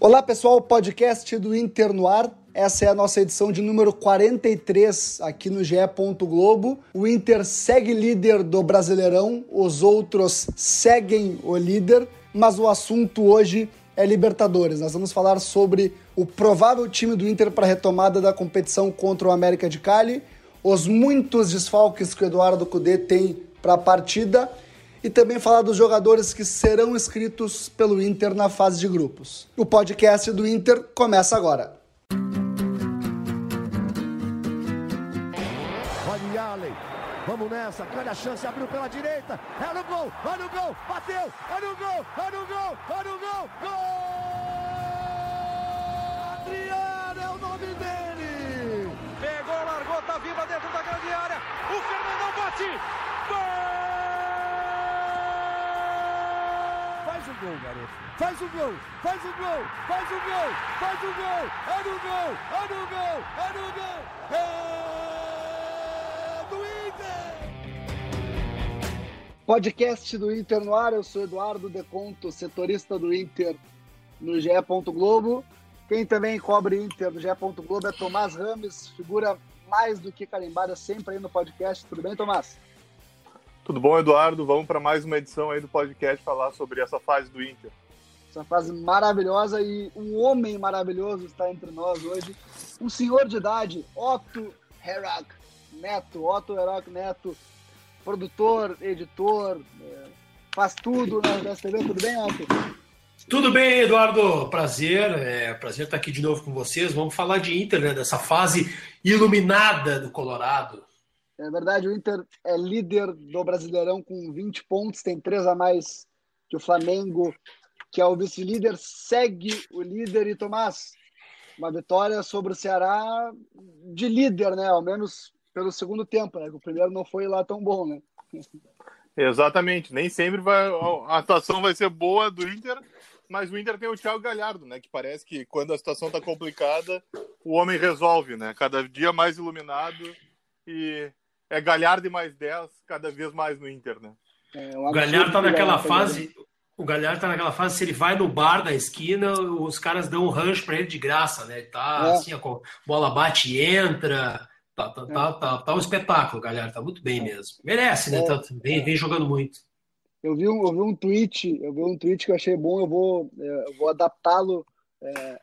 Olá pessoal, podcast do Inter no ar. Essa é a nossa edição de número 43 aqui no GE. Globo. O Inter segue líder do Brasileirão, os outros seguem o líder, mas o assunto hoje é Libertadores. Nós vamos falar sobre o provável time do Inter para a retomada da competição contra o América de Cali, os muitos desfalques que o Eduardo Cudê tem para a partida e também falar dos jogadores que serão inscritos pelo Inter na fase de grupos. O podcast do Inter começa agora. Olha Allen, vamos nessa, grande a chance, abriu pela direita, é no gol, olha o gol, bateu, é no gol, é no gol, é no gol, gol! Adriano é o nome dele! Pegou, largou, tá viva dentro da grande área, o Fernandão bate, gol! Faz o gol, garoto. Faz o gol, faz o gol, faz o gol, faz o gol. É no gol, é no gol, é no gol. É do Inter. Podcast do Inter no ar. Eu sou Eduardo Deconto, setorista do Inter no GE. Globo. Quem também cobre Inter no GE. Globo é Tomás Rames, figura mais do que carimbada sempre aí no podcast. Tudo bem, Tomás? Tudo bom, Eduardo? Vamos para mais uma edição aí do podcast falar sobre essa fase do Inter. Essa fase maravilhosa e um homem maravilhoso está entre nós hoje. Um senhor de idade, Otto Herak Neto. Otto Herak Neto, produtor, editor, é, faz tudo na né, TV. Tudo bem, Otto? Tudo bem, Eduardo. Prazer. É prazer estar aqui de novo com vocês. Vamos falar de Inter, né? dessa fase iluminada do Colorado. É verdade, o Inter é líder do Brasileirão com 20 pontos, tem três a mais que o Flamengo, que é o vice-líder, segue o líder e Tomás. Uma vitória sobre o Ceará de líder, né? Ao menos pelo segundo tempo, né? O primeiro não foi lá tão bom, né? Exatamente. Nem sempre vai, a atuação vai ser boa do Inter, mas o Inter tem o Thiago Galhardo, né? Que parece que quando a situação está complicada, o homem resolve, né? Cada dia mais iluminado e é Galhardo e mais 10, cada vez mais no Inter, né? É, o Galhardo tá naquela fase. O Galhardo tá naquela fase, se ele vai no bar da esquina, os caras dão um rancho para ele de graça, né? Ele tá é. assim, a bola bate e entra. Tá, tá, é. tá, tá, tá, um espetáculo, o Galhardo, tá muito bem é. mesmo. Merece, né? É. Tá, vem, vem jogando muito. Eu vi, um, eu vi um tweet, eu vi um tweet que eu achei bom, eu vou, eu vou adaptá-lo é,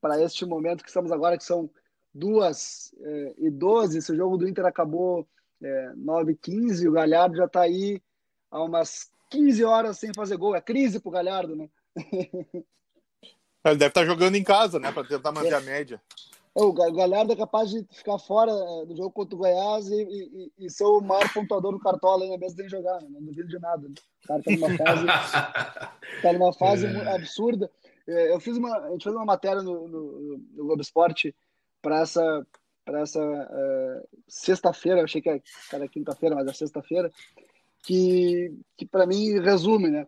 para este momento que estamos agora, que são duas é, e 12. Se o jogo do Inter acabou é, 9 e 15, o Galhardo já está aí há umas 15 horas sem fazer gol. É crise pro Galhardo, né? Ele deve estar tá jogando em casa, né? Para tentar manter é. a média. O Galhardo é capaz de ficar fora é, do jogo contra o Goiás e, e, e ser o maior pontuador do Cartola ainda mesmo sem jogar, né? não duvido de nada. Né? O cara tá numa fase, tá numa fase é. absurda. É, eu fiz uma, a gente fez uma matéria no, no, no Globo Esporte para essa para essa uh, sexta-feira, achei que era quinta-feira, mas é sexta-feira, que, que para mim resume, né?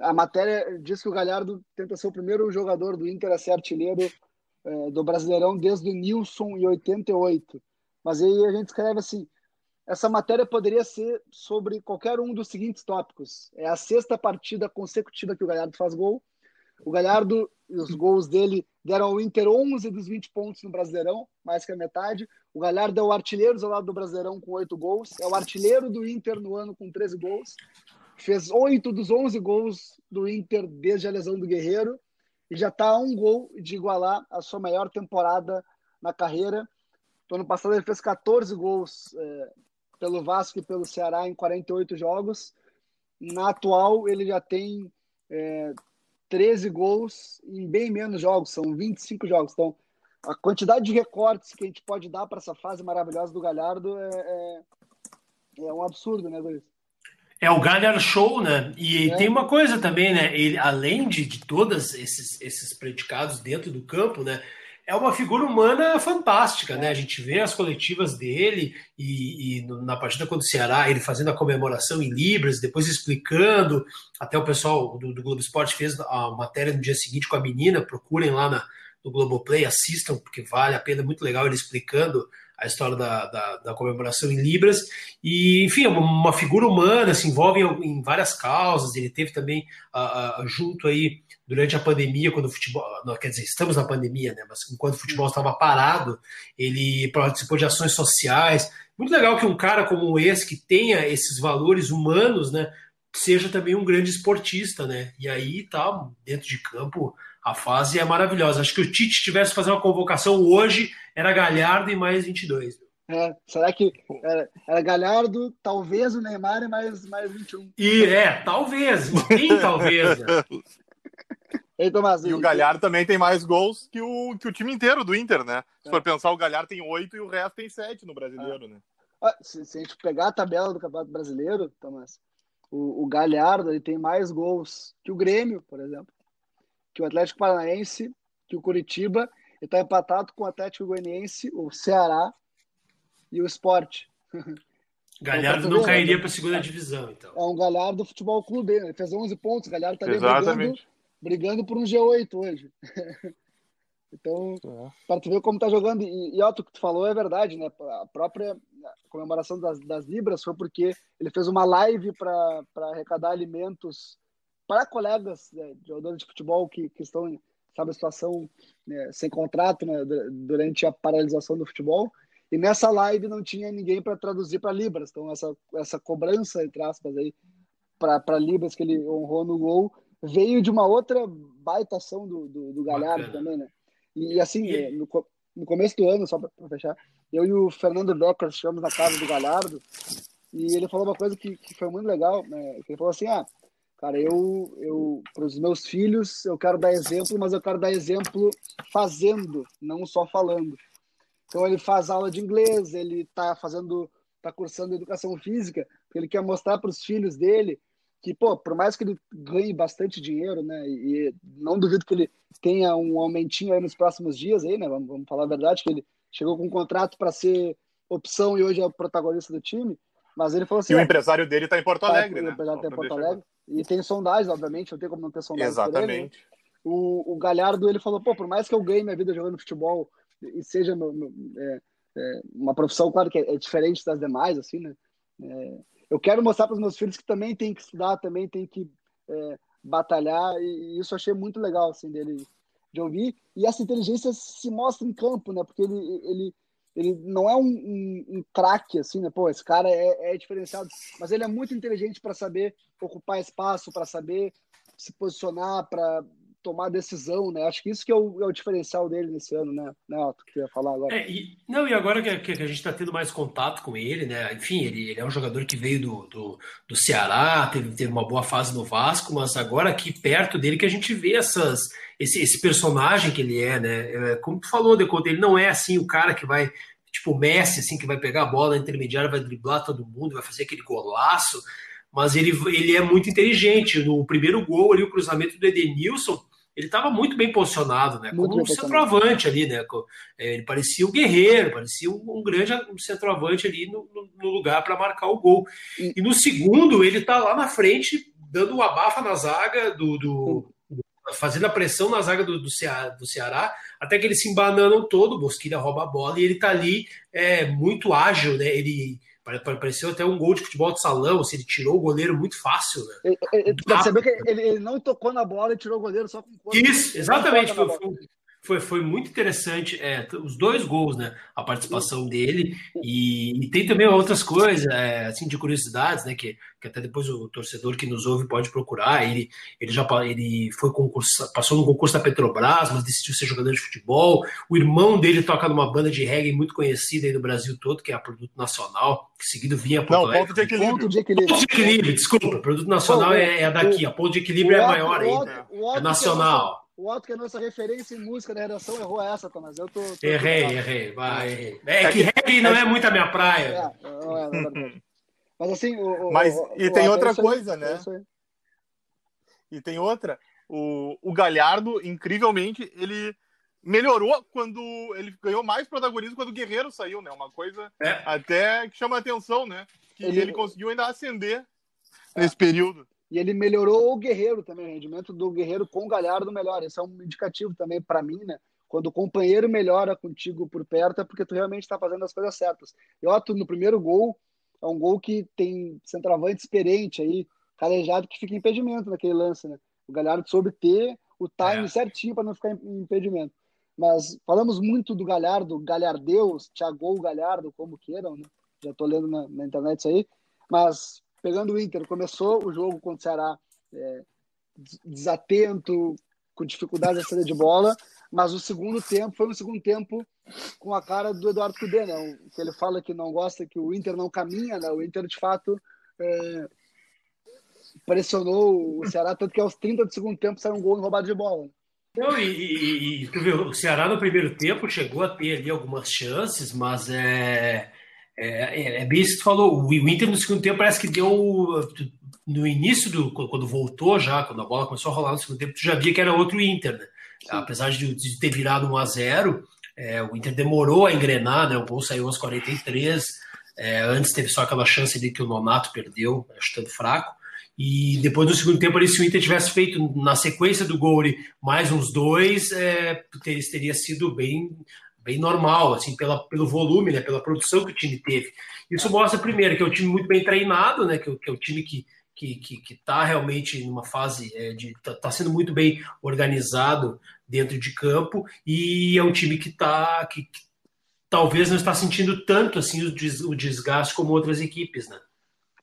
A matéria diz que o Galhardo tenta ser o primeiro jogador do Inter a ser artilheiro uh, do Brasileirão desde o Nilson em 88. Mas aí a gente escreve assim: essa matéria poderia ser sobre qualquer um dos seguintes tópicos. É a sexta partida consecutiva que o Galhardo faz gol. O Galhardo, os gols dele deram ao Inter 11 dos 20 pontos no Brasileirão, mais que a metade. O Galhardo é o artilheiro isolado do Brasileirão com 8 gols, é o artilheiro do Inter no ano com 13 gols. Fez 8 dos 11 gols do Inter desde a lesão do Guerreiro e já está a um gol de igualar a sua maior temporada na carreira. No ano passado ele fez 14 gols é, pelo Vasco e pelo Ceará em 48 jogos. Na atual ele já tem é, 13 gols em bem menos jogos, são 25 jogos. Então, a quantidade de recortes que a gente pode dar para essa fase maravilhosa do Galhardo é, é, é um absurdo, né, Luiz? É o Galhardo Show, né? E é. tem uma coisa também, né? Ele, além de, de todos esses, esses predicados dentro do campo, né? É uma figura humana fantástica, né? A gente vê as coletivas dele e, e, na partida contra o Ceará, ele fazendo a comemoração em Libras, depois explicando. Até o pessoal do, do Globo Esporte fez a matéria no dia seguinte com a menina. Procurem lá na, no Globoplay, assistam, porque vale a pena, muito legal ele explicando a história da, da, da, comemoração em Libras. E, enfim, é uma, uma figura humana, se envolve em, em, várias causas. Ele teve também junto aí durante a pandemia, quando o futebol. Não, quer dizer, estamos na pandemia, né? Mas enquanto o futebol estava parado, ele participou de ações sociais. Muito legal que um cara como esse, que tenha esses valores humanos, né? Seja também um grande esportista, né? E aí tá dentro de campo a fase é maravilhosa. Acho que o Tite tivesse fazer uma convocação hoje, era Galhardo e mais 22. É, será que era, era, Galhardo, talvez o Neymar e mais, mais 21? E é, talvez, tem talvez. Né? Ei, Tomás, e, e o Galhardo também tem mais gols que o, que o time inteiro do Inter, né? Se é. for pensar, o Galhardo tem oito e o resto tem sete no brasileiro, é. né? Se, se, a gente pegar a tabela do Campeonato Brasileiro, Tomás, o, o Galhardo ele tem mais gols que o Grêmio, por exemplo que o Atlético Paranaense, que o Curitiba, está empatado com o Atlético Goianiense, o Ceará e o Sport. Galhardo então, não cairia para a segunda divisão, então. É um Galhardo do Futebol Clube, ele fez 11 pontos, Galhardo está brigando, brigando por um G8 hoje. então, é. para tu ver como tá jogando, e, e ó, o que tu falou é verdade, né? A própria comemoração das, das Libras foi porque ele fez uma live para arrecadar alimentos para colegas né, jogadores de futebol que, que estão em sabe, situação né, sem contrato né, durante a paralisação do futebol. E nessa live não tinha ninguém para traduzir para Libras. Então, essa, essa cobrança, entre aspas, aí, para Libras que ele honrou no gol veio de uma outra baita ação do, do, do Galhardo também, né? E, assim, e... No, no começo do ano, só para fechar, eu e o Fernando Becker chegamos na casa do Galhardo e ele falou uma coisa que, que foi muito legal, né? Ele falou assim, ah, Cara, eu, eu para os meus filhos, eu quero dar exemplo, mas eu quero dar exemplo fazendo, não só falando. Então ele faz aula de inglês, ele está fazendo, está cursando educação física, porque ele quer mostrar para os filhos dele que, pô, por mais que ele ganhe bastante dinheiro, né, e não duvido que ele tenha um aumentinho aí nos próximos dias aí, né, vamos, vamos falar a verdade, que ele chegou com um contrato para ser opção e hoje é o protagonista do time, mas ele falou assim... E o empresário dele está em Porto tá, Alegre, tá, né? O empresário está em Porto Alegre. E tem sondagens, obviamente, não tem como não ter sondagens. Exatamente. Ele, né? o, o Galhardo, ele falou, pô, por mais que eu ganhe minha vida jogando futebol e seja no, no, é, é, uma profissão, claro que é, é, diferente das demais, assim, né? É, eu quero mostrar para os meus filhos que também tem que estudar, também tem que é, batalhar, e, e, isso eu achei muito legal, assim, dele de ouvir. E essa inteligência se mostra em campo, né? Porque ele, ele ele não é um, um, um craque, assim, né? Pô, esse cara é, é diferenciado, mas ele é muito inteligente para saber ocupar espaço, para saber se posicionar, para tomar decisão, né? Acho que isso que é o, é o diferencial dele nesse ano, né? Né, tu queria falar agora? É, e, não, e agora que, que, a gente está tendo mais contato com ele, né? Enfim, ele, ele é um jogador que veio do, do, do Ceará, teve, teve uma boa fase no Vasco, mas agora aqui perto dele que a gente vê essas esse, esse personagem que ele é, né? É, como tu falou, Deconto, ele não é assim o cara que vai, tipo o Messi, assim, que vai pegar a bola intermediária, vai driblar todo mundo, vai fazer aquele golaço, mas ele, ele é muito inteligente. No primeiro gol ali, o cruzamento do Edenilson, ele estava muito bem posicionado, né? Muito Como um centroavante ali, né? É, ele parecia o um guerreiro, parecia um, grande centroavante ali no, no lugar para marcar o gol. E, no segundo, ele está lá na frente, dando uma abafa na zaga do, do, fazendo a pressão na zaga do, do, Ceará, do Ceará, até que eles se embananam todo, o Bosquilha rouba a bola e ele tá ali é, muito ágil, né? Ele pareceu até um gol de futebol de salão, assim, ele tirou o goleiro muito fácil, né? Percebeu que ele, ele, não tocou na bola e tirou o goleiro só com Isso, exatamente. Foi, foi, foi, foi muito interessante é, os dois gols, né? A participação dele e, e tem também outras coisas, é, assim, de curiosidades, né? Que, que até depois o torcedor que nos ouve pode procurar. Ele, ele já ele foi concurso, passou no concurso da Petrobras, mas decidiu ser jogador de futebol. O irmão dele toca numa banda de reggae muito conhecida aí no Brasil todo, que é a Produto Nacional, que seguido vinha a Não, ponto de equilíbrio. Ponto de equilíbrio, ponto de equilíbrio desculpa. Produto Nacional Pô, é, é daqui, a ponto de equilíbrio é maior ainda. É nacional. O Otto, que é a nossa referência em música da redação, errou essa, Thomas. Eu tô. tô errei, errei. Vai, errei. É, que reggae não é muito a minha praia. É, não é, não é Mas assim. O, Mas, o, e o, tem outra coisa, né? E tem outra. O, o Galhardo, incrivelmente, ele melhorou quando ele ganhou mais protagonismo quando o Guerreiro saiu, né? Uma coisa é. até que chama a atenção, né? Que ele, ele conseguiu ainda ascender é. nesse período. E ele melhorou o Guerreiro também, o rendimento do Guerreiro com o Galhardo melhor. Esse é um indicativo também para mim, né? Quando o companheiro melhora contigo por perto, é porque tu realmente está fazendo as coisas certas. E ó, tu no primeiro gol, é um gol que tem centroavante experiente aí, calejado, que fica impedimento naquele lance, né? O Galhardo soube ter o time é. certinho para não ficar em impedimento. Mas falamos muito do Galhardo, Galhardeus, Thiago Galhardo, como queiram, né? Já estou lendo na, na, internet isso aí. Mas pegando o Inter, começou o jogo contra o Ceará é, desatento, com dificuldade de saída de bola, mas o segundo tempo foi um segundo tempo com a cara do Eduardo Cudê, né? que ele fala que não gosta, que o Inter não caminha, né? O Inter, de fato, é, pressionou o Ceará, tanto que aos 30 do segundo tempo saiu um gol roubado de bola. Não, e, e, e, tu viu, o Ceará no primeiro tempo chegou a ter ali algumas chances, mas é, é, é, é bem isso que tu falou. O Inter no segundo tempo parece que deu. No início do. Quando voltou já, quando a bola começou a rolar no segundo tempo, tu já via que era outro Inter, né? apesar de, de, ter virado 1 a 0 é, o Inter demorou a engrenar, né? O gol saiu aos 43. É, antes teve só aquela chance ali que o Nonato perdeu, chutando fraco. E depois no segundo tempo, ali, se o Inter tivesse feito na sequência do gol mais uns dois, é, teria sido bem, bem normal, assim, pela, pelo volume, né, pela produção que o time teve. Isso mostra, primeiro, que é um time muito bem treinado, né, que, que é um time que que está que, que tá realmente numa fase é, de. está tá sendo muito bem organizado dentro de campo e é um time que está que, que, talvez não está sentindo tanto assim o, des, o desgaste como outras equipes, né?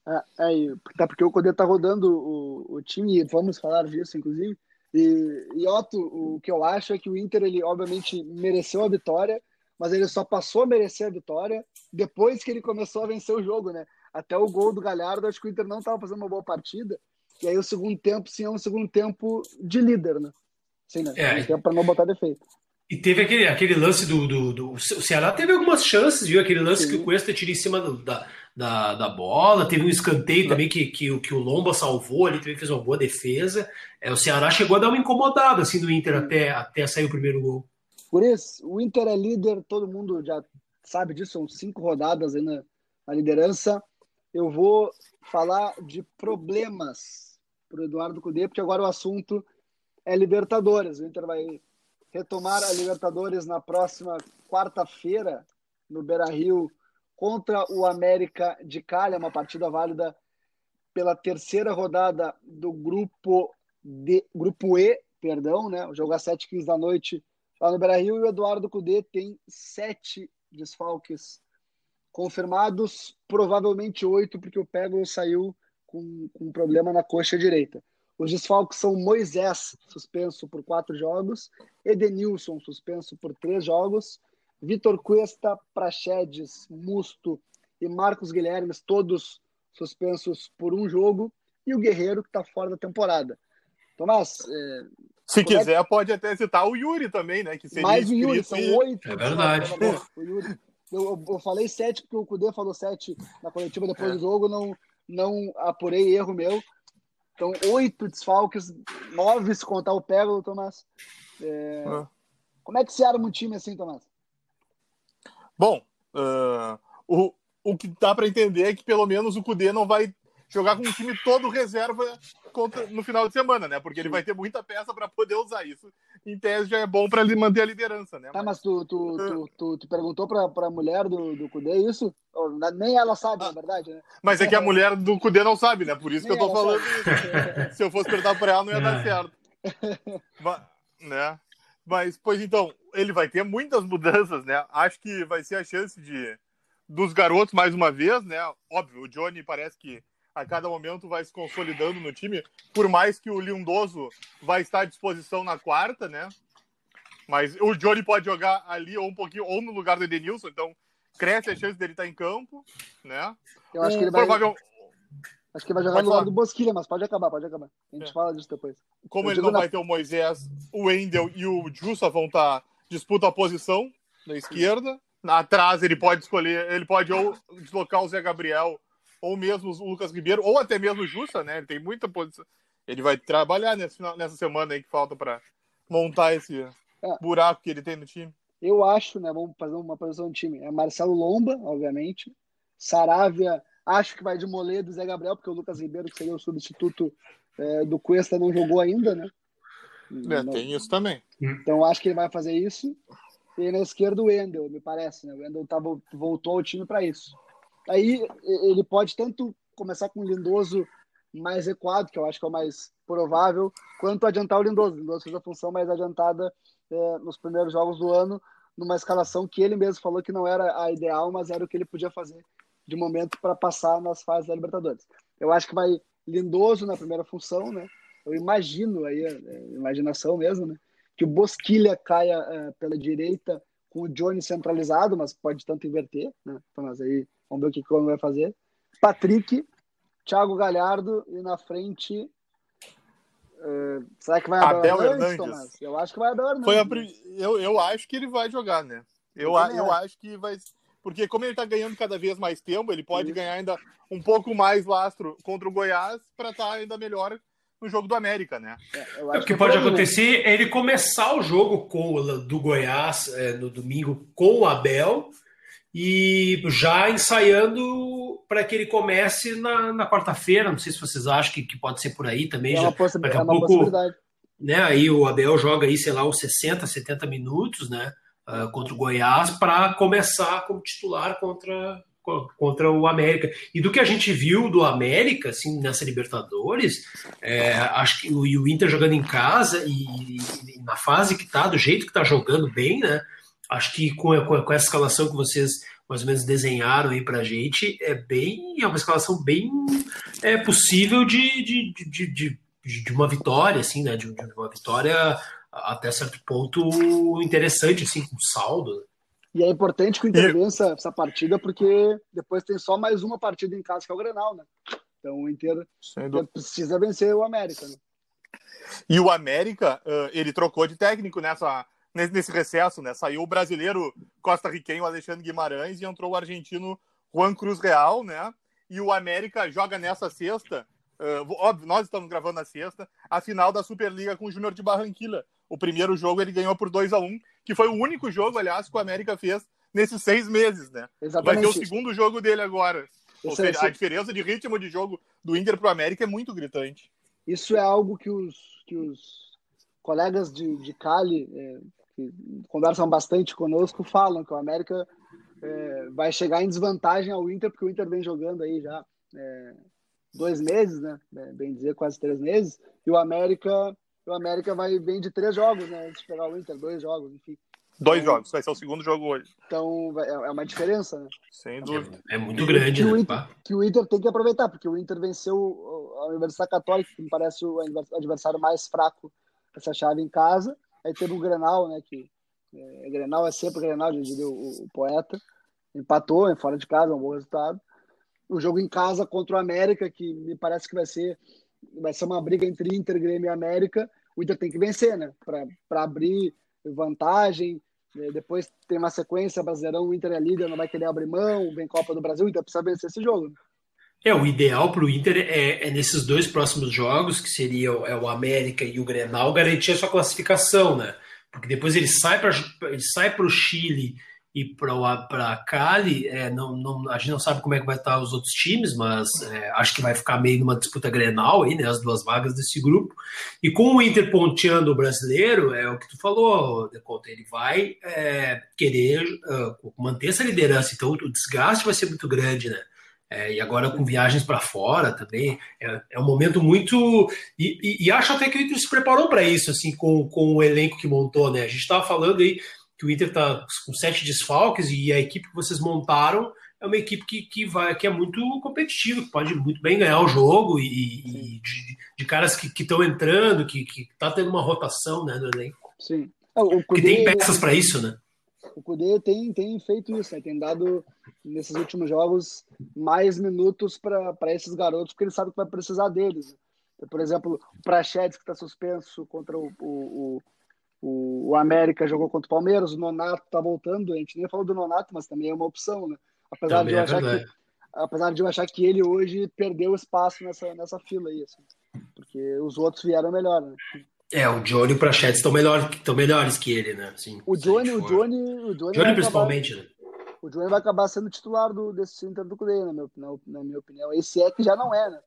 É, é tá porque o Codê tá rodando o, o time, vamos falar disso, inclusive. E, e Otto, o que eu acho é que o Inter, ele obviamente mereceu a vitória, mas ele só passou a merecer a vitória depois que ele começou a vencer o jogo, né? Até o gol do Galhardo, acho que o Inter não estava fazendo uma boa partida. E aí o segundo tempo, sim, é um segundo tempo de líder, né? Sim, né? É, tempo para não botar defeito. E teve aquele, aquele lance do, do, do, O Ceará teve algumas chances, viu? Aquele lance sim. que o Cuesta tira em cima do, da, da, da bola. Teve um escanteio também que, que, que o Lomba salvou ali, também fez uma boa defesa. É, o Ceará chegou a dar uma incomodada assim, do Inter até, até sair o primeiro gol. Por isso, o Inter é líder, todo mundo já sabe disso, são cinco rodadas aí na, na liderança eu vou falar de problemas para o Eduardo Cudê, porque agora o assunto é Libertadores. O Inter vai retomar a Libertadores na próxima quarta-feira no Beira Rio contra o América de Cali, uma partida válida pela terceira rodada do grupo D, grupo E, perdão, né? O jogo às 7h15 da noite lá no Beira Rio e o Eduardo Cudê tem sete desfalques Confirmados, provavelmente oito, porque o Pego saiu com, com um problema na coxa direita. Os desfalques são Moisés, suspenso por quatro jogos, Edenilson, suspenso por três jogos, Vitor Cuesta, Praxedes, Musto e Marcos Guilherme, todos suspensos por um jogo, e o Guerreiro, que está fora da temporada. Tomás. É, Se quiser, é... pode até citar o Yuri também, né? Que seria Mais o Yuri, são oito. É verdade. O Yuri eu, eu falei sete porque o Cudê falou sete na coletiva depois é. do jogo, não, não apurei erro meu. Então, oito desfalques, nove se contar o Pego, Tomás. É... É. Como é que se arma um time assim, Tomás? Bom, uh, o, o que dá para entender é que pelo menos o Cudê não vai jogar com um time todo reserva contra, no final de semana, né? Porque ele vai ter muita peça para poder usar isso. Em tese já é bom para ele manter a liderança, né? Tá, mas tu, tu, tu, tu, tu perguntou para a mulher do, do Cudê isso? Nem ela sabe, ah, na verdade, né? Mas é que a mulher do Cudê não sabe, né? Por isso Nem que eu tô falando sabe. isso. Se eu fosse perguntar para ela, não ia dar é. certo. mas, né? Mas, pois então, ele vai ter muitas mudanças, né? Acho que vai ser a chance de dos garotos mais uma vez, né? Óbvio, o Johnny parece que a cada momento vai se consolidando no time, por mais que o Lindoso vai estar à disposição na quarta, né? Mas o Johnny pode jogar ali ou um pouquinho, ou no lugar do Edenilson, então cresce a chance dele estar em campo, né? Eu acho que ele vai... Provável... Acho que vai jogar pode no falar. lado do Bosquilha, mas pode acabar, pode acabar. A gente é. fala disso depois. Como Eu ele não na... vai ter o Moisés, o Wendel e o Jussa vão estar disputa a posição na esquerda. Atrás ele pode escolher, ele pode ou deslocar o Zé Gabriel ou mesmo o Lucas Ribeiro, ou até mesmo o Justa, né? Ele tem muita posição. Ele vai trabalhar nessa, nessa semana aí que falta para montar esse é. buraco que ele tem no time. Eu acho, né? Vamos fazer uma posição de time. É Marcelo Lomba, obviamente. Saravia, acho que vai de Moledo e Zé Gabriel, porque o Lucas Ribeiro, que seria o substituto é, do Cuesta, não jogou ainda, né? É, tem isso também. Então acho que ele vai fazer isso. E na esquerda o Wendel, me parece, né? O Wendel tá, voltou ao time para isso. Aí ele pode tanto começar com o Lindoso mais recuado, que eu acho que é o mais provável, quanto adiantar o Lindoso. O Lindoso fez a função mais adiantada é, nos primeiros jogos do ano, numa escalação que ele mesmo falou que não era a ideal, mas era o que ele podia fazer de momento para passar nas fases da Libertadores. Eu acho que vai Lindoso na primeira função, né? Eu imagino aí, é, imaginação mesmo, né? Que o Bosquilha caia é, pela direita com o Johnny centralizado, mas pode tanto inverter, né? Então, mas aí vamos ver o que o vai fazer. Patrick, Thiago Galhardo e na frente Uh, será que vai Abel, Abel Hernandes, Hernandes? Eu acho que vai Abel Hernandes. Foi a, eu, eu acho que ele vai jogar, né? Eu, eu, eu acho que vai. Porque como ele está ganhando cada vez mais tempo, ele pode Isso. ganhar ainda um pouco mais lastro contra o Goiás para estar tá ainda melhor no jogo do América, né? É, o que, que pode acontecer é ele começar o jogo com, do Goiás é, no domingo com o Abel e já ensaiando para que ele comece na, na quarta-feira. Não sei se vocês acham que, que pode ser por aí também. É uma, possibilidade, é uma pouco, possibilidade. Né, aí o Abel joga aí, sei lá, uns 60, 70 minutos, né? Uh, contra o Goiás para começar como titular contra, contra o América. E do que a gente viu do América, assim, nessa Libertadores, é, acho que o, o, Inter jogando em casa e, e, na fase que tá, do jeito que tá jogando bem, né? Acho que com, com, com essa escalação que vocês mais ou menos desenharam aí pra gente, é bem. É uma escalação bem é, possível de, de, de, de, de uma vitória, assim, né? De, de, uma vitória até certo ponto interessante, assim, com saldo. E é importante que o Inter vença essa partida, porque depois tem só mais uma partida em casa, que é o Grenal, né? Então o Inter, Inter precisa vencer o América, né? E o América, ele trocou de técnico nessa nesse recesso, né? Saiu o brasileiro costarriquenho Alexandre Guimarães e entrou o argentino Juan Cruz Real, né? E o América joga nessa sexta, uh, óbvio, nós estamos gravando na sexta, a final da Superliga com o Júnior de Barranquilla. O primeiro jogo ele ganhou por 2 a 1 um, que foi o único jogo, aliás, que o América fez nesses seis meses, né? Exatamente. Vai ter o segundo jogo dele agora. Ou seja, a diferença de ritmo de jogo do Inter para o América é muito gritante. Isso é algo que os, que os colegas de, de Cali é, que conversam bastante conosco, falam que o América é, vai chegar em desvantagem ao Inter, porque o Inter vem jogando aí já é, dois meses, né? É, bem dizer, quase três meses, e o América, o América vai vem de três jogos, né? Antes de pegar o Inter, dois jogos, enfim. Dois então, jogos, vai ser o segundo jogo hoje. Então é, é uma diferença, né? Sem dúvida. É, muito grande, que né? O Inter, que o Inter tem que aproveitar, porque o Inter venceu a Universidade Católica, que me parece o adversário mais fraco dessa chave em casa. Aí teve o Grenal, né? Que é, Grenal é sempre Grenal, já diria o, o, poeta. Empatou em fora de casa, um bom resultado. O jogo em casa contra o América, que me parece que vai ser, vai ser uma briga entre Inter, Grêmio e América. O Inter tem que vencer, né? Para abrir vantagem. É, depois tem uma sequência, Brasileirão, o Inter é líder, não vai querer abrir mão, vem Copa do Brasil, o Inter precisa vencer esse jogo. Né? É, o ideal para o Inter é, é, nesses dois próximos jogos, que seria é o América e o Grenal, garantir a sua classificação, né? Porque depois ele sai para ele sai para o Chile e para Cali, é, não, não, a gente não sabe como é que vai estar os outros times, mas é, acho que vai ficar meio numa disputa Grenal aí, né? As duas vagas desse grupo. E com o Inter ponteando o brasileiro, é o que tu falou, Deconta, ele vai é, querer uh, manter essa liderança, então o desgaste vai ser muito grande, né? É, e agora com viagens para fora também, é, é, um momento muito. E, e, e, acho até que o Inter se preparou para isso, assim, com, com o elenco que montou, né? A gente estava falando aí que o Inter está com sete desfalques e a equipe que vocês montaram é uma equipe que, que, vai, que é muito competitiva, que pode muito bem ganhar o jogo e, e de, de, caras que estão entrando, que está tendo uma rotação né, no elenco. Sim. É, o que tem peças para isso, né? o Cudê tem, tem feito isso, né? tem dado nesses últimos jogos mais minutos para esses garotos, porque ele sabe que vai precisar deles. Por exemplo, o Prachedes, que está suspenso contra o, o, o, o, América, jogou contra o Palmeiras, o Nonato está voltando, a gente nem falou do Nonato, mas também é uma opção, né? Apesar, de eu, é achar que, apesar de eu achar que ele hoje perdeu espaço nessa, nessa fila aí, assim, porque os outros vieram melhor, né? É, o Johnny e o Prachetes estão melhor, melhores que ele, né? Assim, o, Johnny, o Johnny, o Johnny, Johnny principalmente, acabar, né? O Johnny vai acabar sendo titular do, desse Inter do Cudê, na, na, na, minha opinião. Esse é que já não é, né?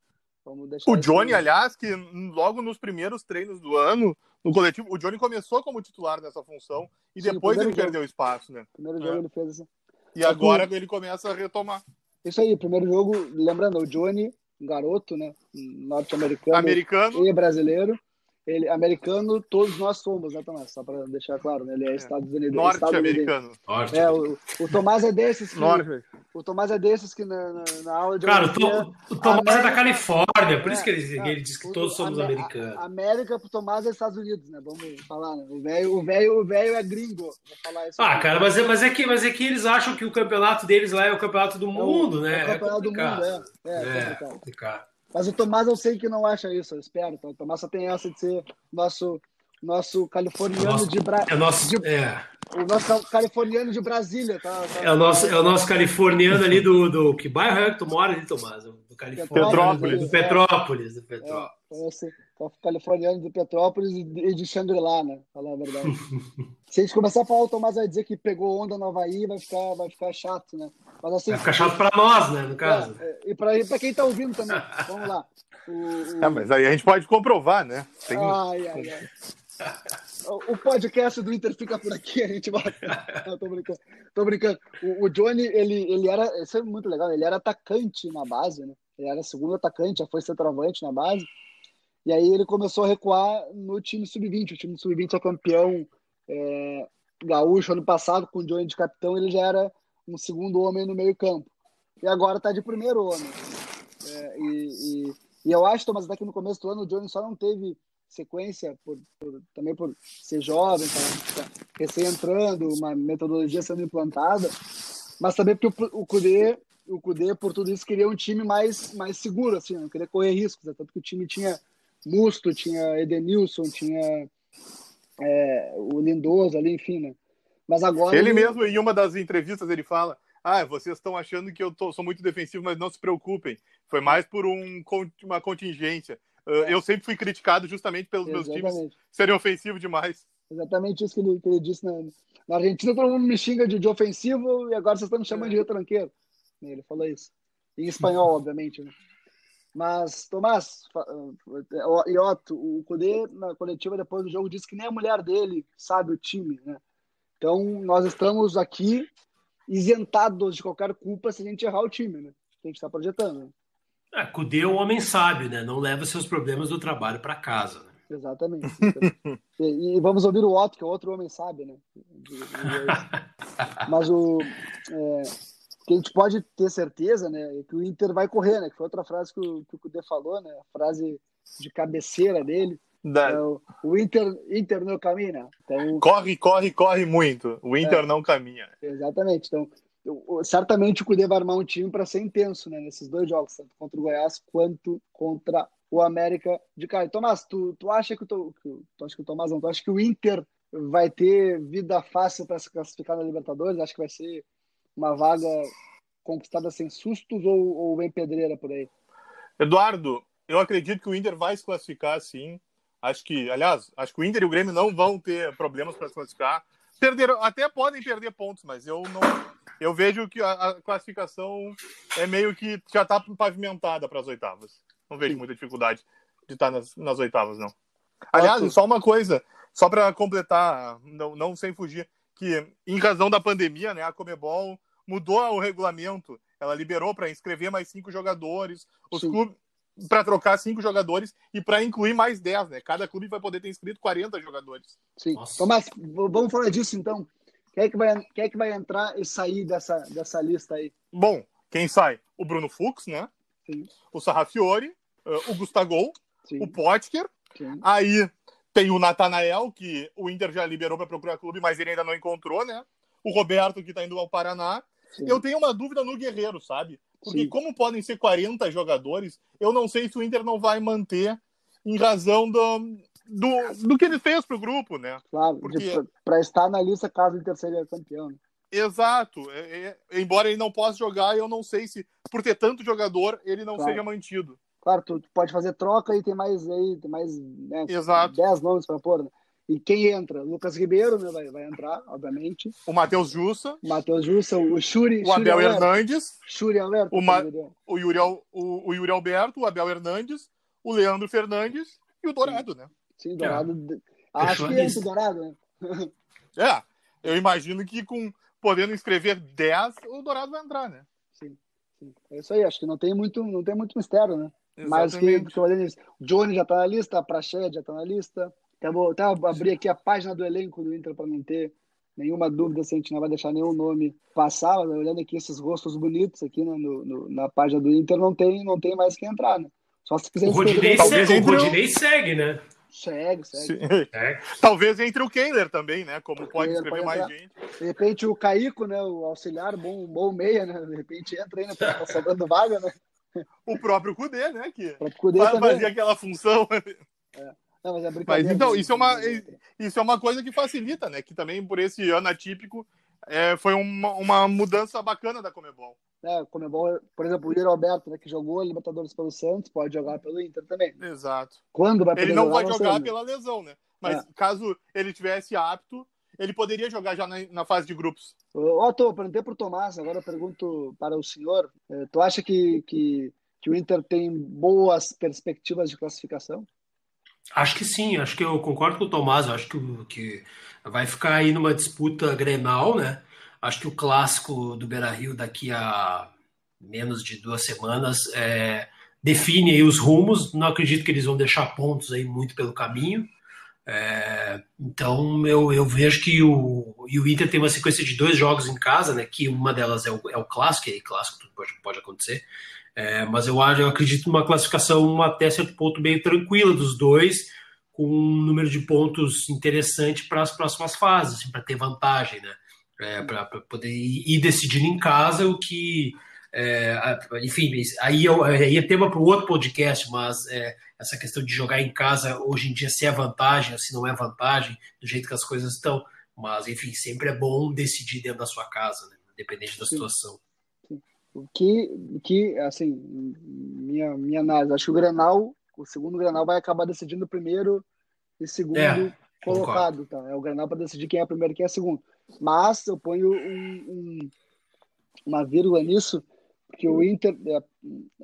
O Johnny, aliás, que logo nos primeiros treinos do ano, no coletivo, o Johnny começou como titular nessa função e Sim, depois ele jogo. perdeu espaço, né? Primeiro É. jogo ele fez assim. E Só que- agora ele começa a retomar. Isso aí, primeiro jogo, lembrando, o Johnny, um garoto, né? Norte-americano Americano, e brasileiro. Ele, americano, todos nós somos, né, Tomás? Só para deixar claro, né? Ele é Estados Unidos. norte-americano. Norte. É, o, o Tomás é desses que. Norte. O Tomás é desses que na, na, na aula de Claro, o, geografia- Tom, o Tomás é da América- Califórnia, por isso que ele, É, ele diz que o- todos somos a- americanos. a- América pro Tomás é Estados Unidos, né? Vamos falar, né? O velho, o velho, o velho é gringo. Vou falar isso. Ah, aqui. cara, mas é, mas, é que, mas é que eles acham que o campeonato deles lá é o campeonato do É o- mundo, né? É o campeonato do mundo, é. É, É, complicado. complicado. Mas o Tomás eu sei que não acha isso, eu espero. Então, o Tomás só tem essa de ser nosso, nosso californiano Nosso- de Bra... É nosso, de- é, o nosso cal- californiano de Brasília, tá? tá- é o nosso, é o nosso californiano ali do, do. Que bairro é que tu mora ali, Tomás? Do Califórnia. Petrópolis. Do Petrópolis. Do É, Petrópolis. então esse é o californiano de Petrópolis e de, de Shangri-La, né? Falar a verdade. Se a gente começar a falar, o Tomás vai dizer que pegou onda no Havaí, vai ficar, vai ficar chato, né? Mas assim. Vai ficar chato pra nós, né? No caso. É, é, e para quem tá ouvindo também. Vamos lá. O, o- É, mas aí a gente pode comprovar, né? Tem- Ai, ai, ai. O- podcast do Inter fica por aqui, a gente vai. Não, tô brincando. Tô brincando. O, o Johnny, ele, ele era. Isso é muito legal, ele era atacante na base, né? Ele era segundo atacante, já foi centroavante na base. E aí ele começou a recuar no time sub-20. O time sub-20 é campeão é, gaúcho ano passado, com o Johnny de capitão, ele já era um segundo homem no meio-campo. E agora tá de primeiro homem. É, e, e, e eu acho, Thomas, até que no começo do ano o Johnny só não teve sequência, por, por- também por ser jovem, tá, tá recém entrando, uma metodologia sendo implantada, mas também porque o, o Cudê, o Cudê, por tudo isso, queria um time mais, mais seguro, assim, não queria correr riscos, né? tanto que o time tinha Musto, tinha Edenilson, tinha é, o Lindoso ali, enfim, né? Mas agora. Ele mesmo, em uma das entrevistas, ele fala: Ah, vocês estão achando que eu tô- sou muito defensivo, mas não se preocupem. Foi mais por um, uma contingência. Eu sempre fui criticado justamente pelos meus times Exatamente. serem ofensivos demais. Exatamente isso que ele, que ele disse na, na Argentina. Todo mundo me xinga de, de ofensivo e agora vocês estão me chamando de retranqueiro. Ele falou isso. Em espanhol, obviamente. Né? Mas, Tomás, eh, e Otto, o Cudê, na coletiva depois do jogo, disse que nem a mulher dele sabe o time. Né? Então, nós estamos aqui isentados de qualquer culpa se a gente errar o time, né? Que a gente está projetando. Né? É, Cudê é um homem sábio, né? Não leva seus problemas do trabalho para casa. Né? Exatamente. e, e vamos ouvir o Otto, que é outro homem sábio, né? Mas o é, que a gente pode ter certeza, né, é que o Inter vai correr, né? Que foi outra frase que o, que o Cudê falou, né? A frase de cabeceira dele. Da- É, o, o Inter, Inter não caminha. Então, Corre, corre, corre muito. O Inter É. não caminha. exatamente. Então, certamente o Cudê vai armar um time para ser intenso, né? Nesses dois jogos, tanto contra o Goiás quanto contra o América de Cali. Tomás, tu, tu acha que o, o- tu acha que o Tomás não, tu acha que o Inter vai ter vida fácil para se classificar na Libertadores? Acho que vai ser uma vaga conquistada sem sustos ou, ou pedreira por aí? Eduardo, eu acredito que o Inter vai se classificar sim. Acho que, aliás, acho que o Inter e o Grêmio não vão ter problemas para se classificar. Perderam, até podem perder pontos, mas eu não. Eu vejo que a, a classificação é meio que já está pavimentada para as oitavas. Não vejo muita dificuldade de estar nas, nas oitavas, não. Aliás, só uma coisa, só para completar, não, não sem fugir, que em razão da pandemia, né, a Comebol mudou o regulamento. Ela liberou para inscrever mais cinco jogadores. Os Sim. clubes para trocar cinco jogadores e para incluir mais 10, né? Cada clube vai poder ter inscrito 40 jogadores. Sim. Nossa. Tomás, vamos falar disso então. Quem é que vai, quem é que vai entrar e sair dessa, dessa lista aí? Bom, quem sai? O Bruno Fux, né? Sim. O Sarrafiore, eh, o Gustavo, o Potker. sim. Aí tem o Natanael, que o Inter já liberou para procurar clube, mas ele ainda não encontrou, né? O Roberto, que está indo ao Paraná. sim. Eu tenho uma dúvida no Guerreiro, sabe? Porque Sim. como podem ser 40 jogadores, eu não sei se o Inter não vai manter em razão do, do, do que ele fez pro grupo, né? Claro, Porque- para estar na lista caso o Inter seja campeão. né? Exato. É- é- embora ele não possa jogar, eu não sei se, por ter tanto jogador, ele não Claro. seja mantido. Claro, tu tu pode fazer troca e tem mais aí, tem mais né, Exato. 10 nomes para pôr. Né? E quem entra? Lucas Ribeiro, né? Vai, vai entrar, obviamente. O Matheus Jussa. Matheus Jussa, o Shuri. O Abel Hernandes. Shuri Alberto. O, Ma... o, Yuri, o, o Yuri Alberto, o Abel Hernandes, o Leandro Fernandes e o Dourado, Sim. né? Sim, Dourado. É. Acho que entra o Dourado, né? é, eu imagino que com podendo escrever 10, o Dourado vai entrar, né? Sim, sim. É isso aí, acho que não tem muito, não tem muito mistério, né? Mas que, que o Johnny já tá na lista, a Praxé já tá na lista. Até vou até abrir aqui a página do elenco do Inter para não ter nenhuma dúvida se a gente não vai deixar nenhum nome passar. Mas olhando aqui esses rostos bonitos aqui né, no, no, na página do Inter, não tem, não tem mais que entrar, né? Só se quiser o Rodinei, segue, o Rodinei segue, né? Segue, segue. Talvez entre o Kehler também, né? Como pode escrever pode mais gente. De repente o Caico, né? O auxiliar, bom, bom meia, né? De repente entra aí, né? Tá sobrando vaga, né? O próprio Cudê, né? Que o próprio Cudê fazia aquela função. É. Não, mas, é mas então, isso é, uma, isso é uma coisa que facilita, né? Que também por esse ano atípico é, foi uma, uma mudança bacana da Comebol. É, Comebol, por exemplo, o Yuri Alberto, né, que jogou a Libertadores pelo Santos, pode jogar pelo Inter também. Exato. Quando vai Ele não jogar, vai jogar pela lesão, né? Mas é. caso ele tivesse apto, ele poderia jogar já na, na fase de grupos. Otto, eu perguntei para o Tomás, agora eu pergunto para o senhor. Eh, tu acha que, que, que o Inter tem boas perspectivas de classificação? Acho que sim, acho que eu concordo com o Tomás, acho que, que vai ficar aí numa disputa grenal, né? Acho que o clássico do Beira Rio daqui a menos de duas semanas é, define aí os rumos. Não acredito que eles vão deixar pontos aí muito pelo caminho. É, então eu, eu vejo que o, o Inter tem uma sequência de dois jogos em casa, né? Que uma delas é o, é o clássico, e clássico tudo pode, pode acontecer. É, mas eu, eu acredito numa classificação até certo ponto bem tranquila dos dois, com um número de pontos interessante para as próximas fases, assim, para ter vantagem, né? É, para poder ir, decidindo em casa o que. É, enfim, aí, aí é tema para um outro podcast, mas é, essa questão de jogar em casa hoje em dia se é vantagem ou se não é vantagem, do jeito que as coisas estão. Mas, enfim, sempre é bom decidir dentro da sua casa, né? independente da situação. O que, que, assim, minha, minha análise, acho que o Grenal, o segundo Grenal vai acabar decidindo o primeiro e segundo é, colocado, tá? É o Grenal para decidir quem é primeiro e quem é segundo. Mas eu ponho um, um, uma vírgula nisso, porque o Inter, é,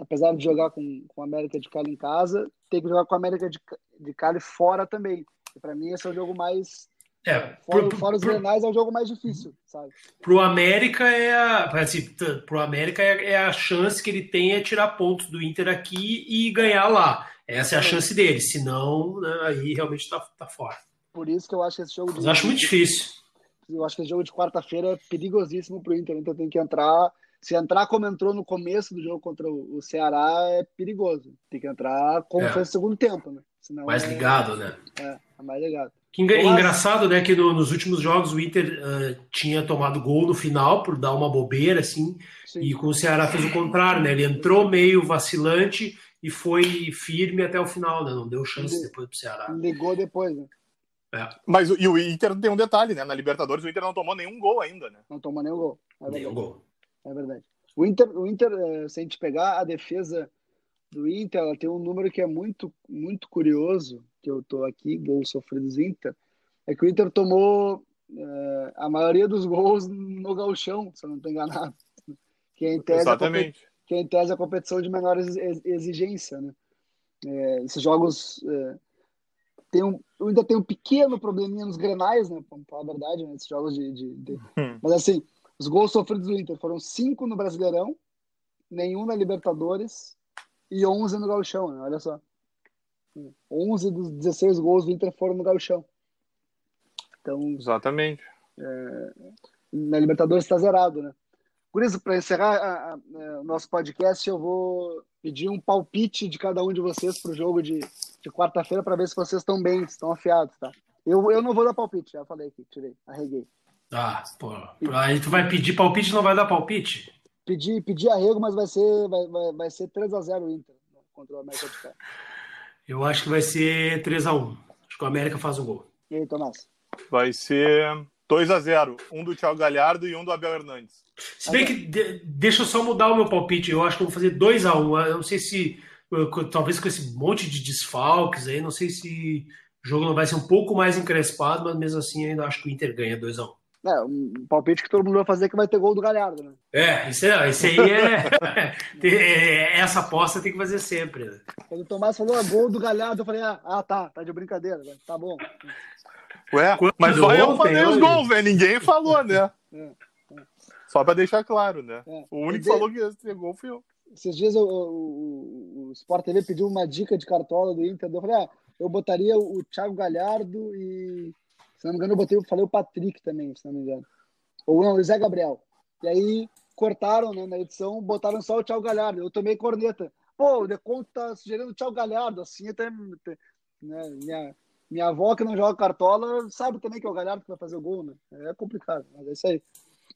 apesar de jogar com, com a América de Cali em casa, tem que jogar com a América de, de Cali fora também. Para mim, esse é o jogo mais é, fora, pro, fora os pro, Grenais é o jogo mais difícil, sabe? Pro América é a, assim, pro América é, é, a chance que ele tem é tirar pontos do Inter aqui e ganhar lá. Essa é a chance dele, senão né, aí realmente tá, tá fora. Por isso que eu acho que esse jogo. Mas acho muito difícil. Eu acho que esse jogo de quarta-feira é perigosíssimo pro Inter. Então tem que entrar. Se entrar como entrou no começo do jogo contra o Ceará, é perigoso. Tem que entrar como é. foi o segundo tempo, né? Senão mais é, ligado, né? É, é mais ligado. Que engraçado, né? Que no, nos últimos jogos o Inter uh, tinha tomado gol no final por dar uma bobeira, assim, Sim. e com o Ceará fez o contrário, né? Ele entrou meio vacilante e foi firme até o final, né? Não deu chance Ligou. depois pro Ceará. Ligou depois, né? É. Mas e o Inter tem um detalhe, né? Na Libertadores o Inter não tomou nenhum gol ainda, né? Não tomou nenhum gol. É nenhum gol. É verdade. O Inter, o Inter, eh, se a gente pegar a defesa do Inter, ela tem um número que é muito, muito curioso, que eu tô aqui, gols sofridos Inter, é que o Inter tomou é, a maioria dos gols no galchão, se eu não estou enganado. Que é em tese, Exatamente. A, que é em tese a competição de menor exigência, né? É, esses jogos é, tem um, ainda tem um pequeno probleminha nos grenais, né? Vamos falar a verdade, né? Esses jogos de, de, de... Hum. mas assim, os gols sofridos do Inter foram cinco no Brasileirão, nenhum na Libertadores e 11 no Gauchão, né? Olha só. 11 dos 16 gols do Inter foram no Gauchão. Então, Exatamente. É, na Libertadores está zerado, né? Por isso, para encerrar o nosso podcast, eu vou pedir um palpite de cada um de vocês para o jogo de, de quarta-feira para ver se vocês estão bem, estão afiados, tá? Eu, eu não vou dar palpite, já falei aqui, tirei, arreguei. Ah, pô. Aí tu vai pedir palpite não vai dar palpite? Pedir pedi arrego, mas vai ser, vai, vai, vai ser 3x0 o Inter contra o América de Cali. Eu acho que vai ser 3x1. Acho que o América faz o gol. E aí, Tomás? Vai ser 2 a 0 Um do Thiago Galhardo e um do Abel Hernandes. Se bem que de, deixa eu só mudar o meu palpite. Eu acho que eu vou fazer 2 a 1 um. Eu não sei se. Talvez com esse monte de desfalques aí, não sei se O jogo não vai ser um pouco mais encrespado, mas mesmo assim ainda acho que o Inter ganha 2x1. É, um palpite que todo mundo vai fazer que vai ter gol do Galhardo, né? É, isso, é, isso aí é, é, Essa aposta tem que fazer sempre. Né? Quando o Tomás falou ah, gol do Galhardo, eu falei, ah, ah tá, tá de brincadeira, tá bom. Ué, Quando mas só eu falei os gols, né? Ninguém falou, né? É, é. Só pra deixar claro, né? É. O único que falou que ia ter gol foi eu. Esses dias o, o, o, Sport TV pediu uma dica de cartola do Inter. Eu falei, ah, eu botaria o Thiago Galhardo e, se não me engano, eu botei, falei o Patrick também, se não me engano. Ou não, o Zé Gabriel. E aí cortaram né, na edição, botaram só o Thiago Galhardo. Eu tomei corneta. Pô, o Deconto tá sugerindo o Thiago Galhardo, assim, até. Né, minha, minha avó que não joga cartola sabe também que é o Galhardo que vai fazer o gol, né? É complicado, mas é isso aí.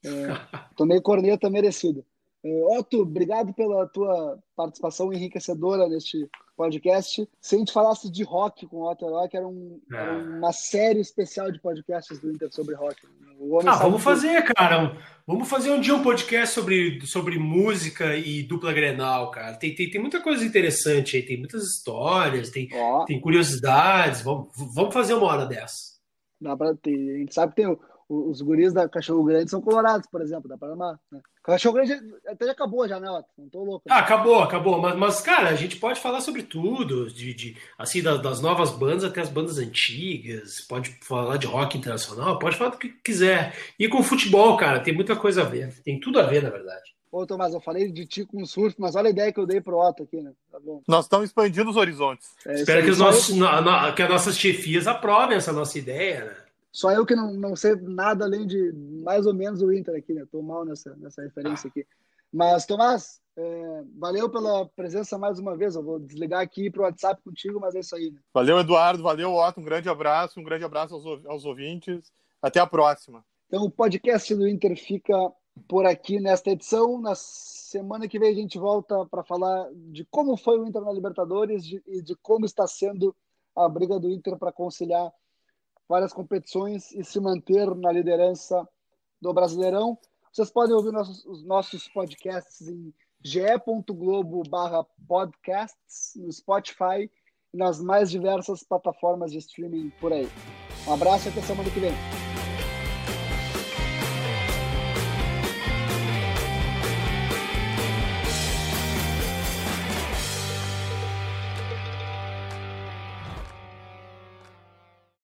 É, tomei corneta merecida. É, Otto, obrigado pela tua participação enriquecedora neste podcast. Se a gente falasse de rock com o Otto Rock, era, um, é. era, uma série especial de podcasts do Inter sobre rock. ah, vamos fazer, cara. Vamos fazer um dia um podcast sobre, sobre música e dupla Grenal, cara. Tem, tem, tem muita coisa interessante aí, tem muitas histórias, tem, tem curiosidades. Vamos, vamos fazer uma hora dessa. Dá pra ter. A gente sabe que tem os guris da Cachorro Grande são colorados, por exemplo, da Paraná. Né? Cachorro Grande até já acabou já, né, Otto? Não tô louco. Né? Ah, acabou, acabou. Mas, mas, cara, a gente pode falar sobre tudo, de, de assim, das, das, novas bandas até as bandas antigas, pode falar de rock internacional, pode falar do que quiser. E com futebol, cara, tem muita coisa a ver. Tem tudo a ver, na verdade. Ô, Tomás, eu falei de ti com surf, mas olha a ideia que eu dei pro Otto aqui, né? Tá bom. Nós estamos expandindo os horizontes. É, Espero que, os nossos, que as nossas chefias aprovem essa nossa ideia, né? Só eu que não, não sei nada além de mais ou menos o Inter aqui, né? Tô mal nessa, nessa referência aqui. Mas, Tomás, é, valeu pela presença mais uma vez. Eu vou desligar aqui para o WhatsApp contigo, mas é isso aí. Né? Valeu, Eduardo. Valeu, Otto. Um grande abraço. Um grande abraço aos, aos ouvintes. Até a próxima. Então, o podcast do Inter fica por aqui nesta edição. Na semana que vem a gente volta para falar de como foi o Inter na Libertadores e de, de como está sendo a briga do Inter para conciliar várias competições e se manter na liderança do Brasileirão. Vocês podem ouvir nossos, os nossos podcasts em ge.globo podcasts, no Spotify e nas mais diversas plataformas de streaming por aí. Um abraço e até semana que vem.